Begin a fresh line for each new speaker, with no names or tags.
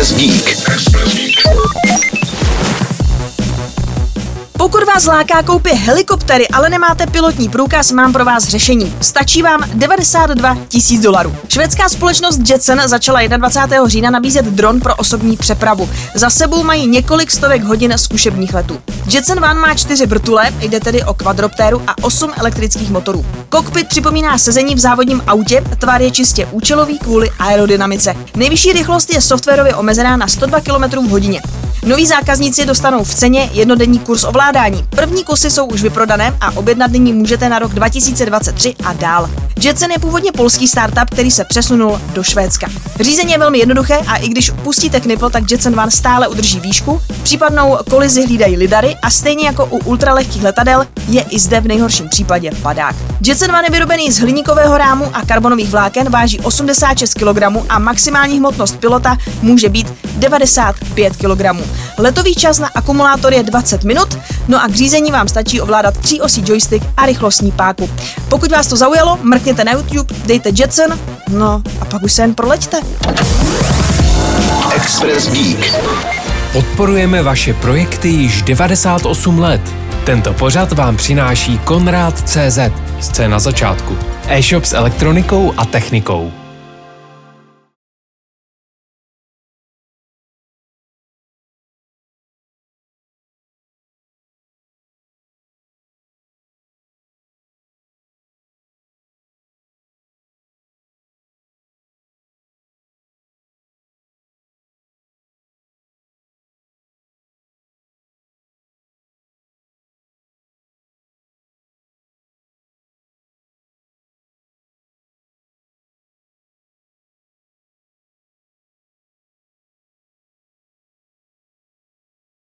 Express Geek.
Pokud vás láká koupě helikoptery, ale nemáte pilotní průkaz, mám pro vás řešení. Stačí vám 92 tisíc dolarů. Švédská společnost Jetson začala 21. října nabízet dron pro osobní přepravu. Za sebou mají několik stovek hodin zkušebních letů. Jetson One má čtyři vrtule, jde tedy o kvadroptéru a 8 elektrických motorů. Kokpit připomíná sezení v závodním autě, tvar je čistě účelový kvůli aerodynamice. Nejvyšší rychlost je softwarově omezená na 102 km v hodině. Noví zákazníci dostanou v ceně jednodenní kurz ovládání. První kusy jsou už vyprodané a objednat nyní můžete na rok 2023 a dál. Jetson je původně polský startup, který se přesunul do Švédska. Řízení je velmi jednoduché a i když pustíte knipl, tak Jetson One stále udrží výšku. Případnou kolizi hlídají lidary a stejně jako u ultralehkých letadel je i zde v nejhorším případě padák. Jetson One je vyrobený z hliníkového rámu a karbonových vláken, váží 86 kg a maximální hmotnost pilota může být 95 kg. Letový čas na akumulátor je 20 minut, no a k řízení vám stačí ovládat tříosí joystick a rychlostní páku. Pokud vás to zaujalo, mrkněte na YouTube, dejte Jetson, no a pak už se jen proleďte.
Express Geek.
Podporujeme vaše projekty již 98 let. Tento pořad vám přináší Konrad CZ, scéna začátku. E-shop s elektronikou a technikou.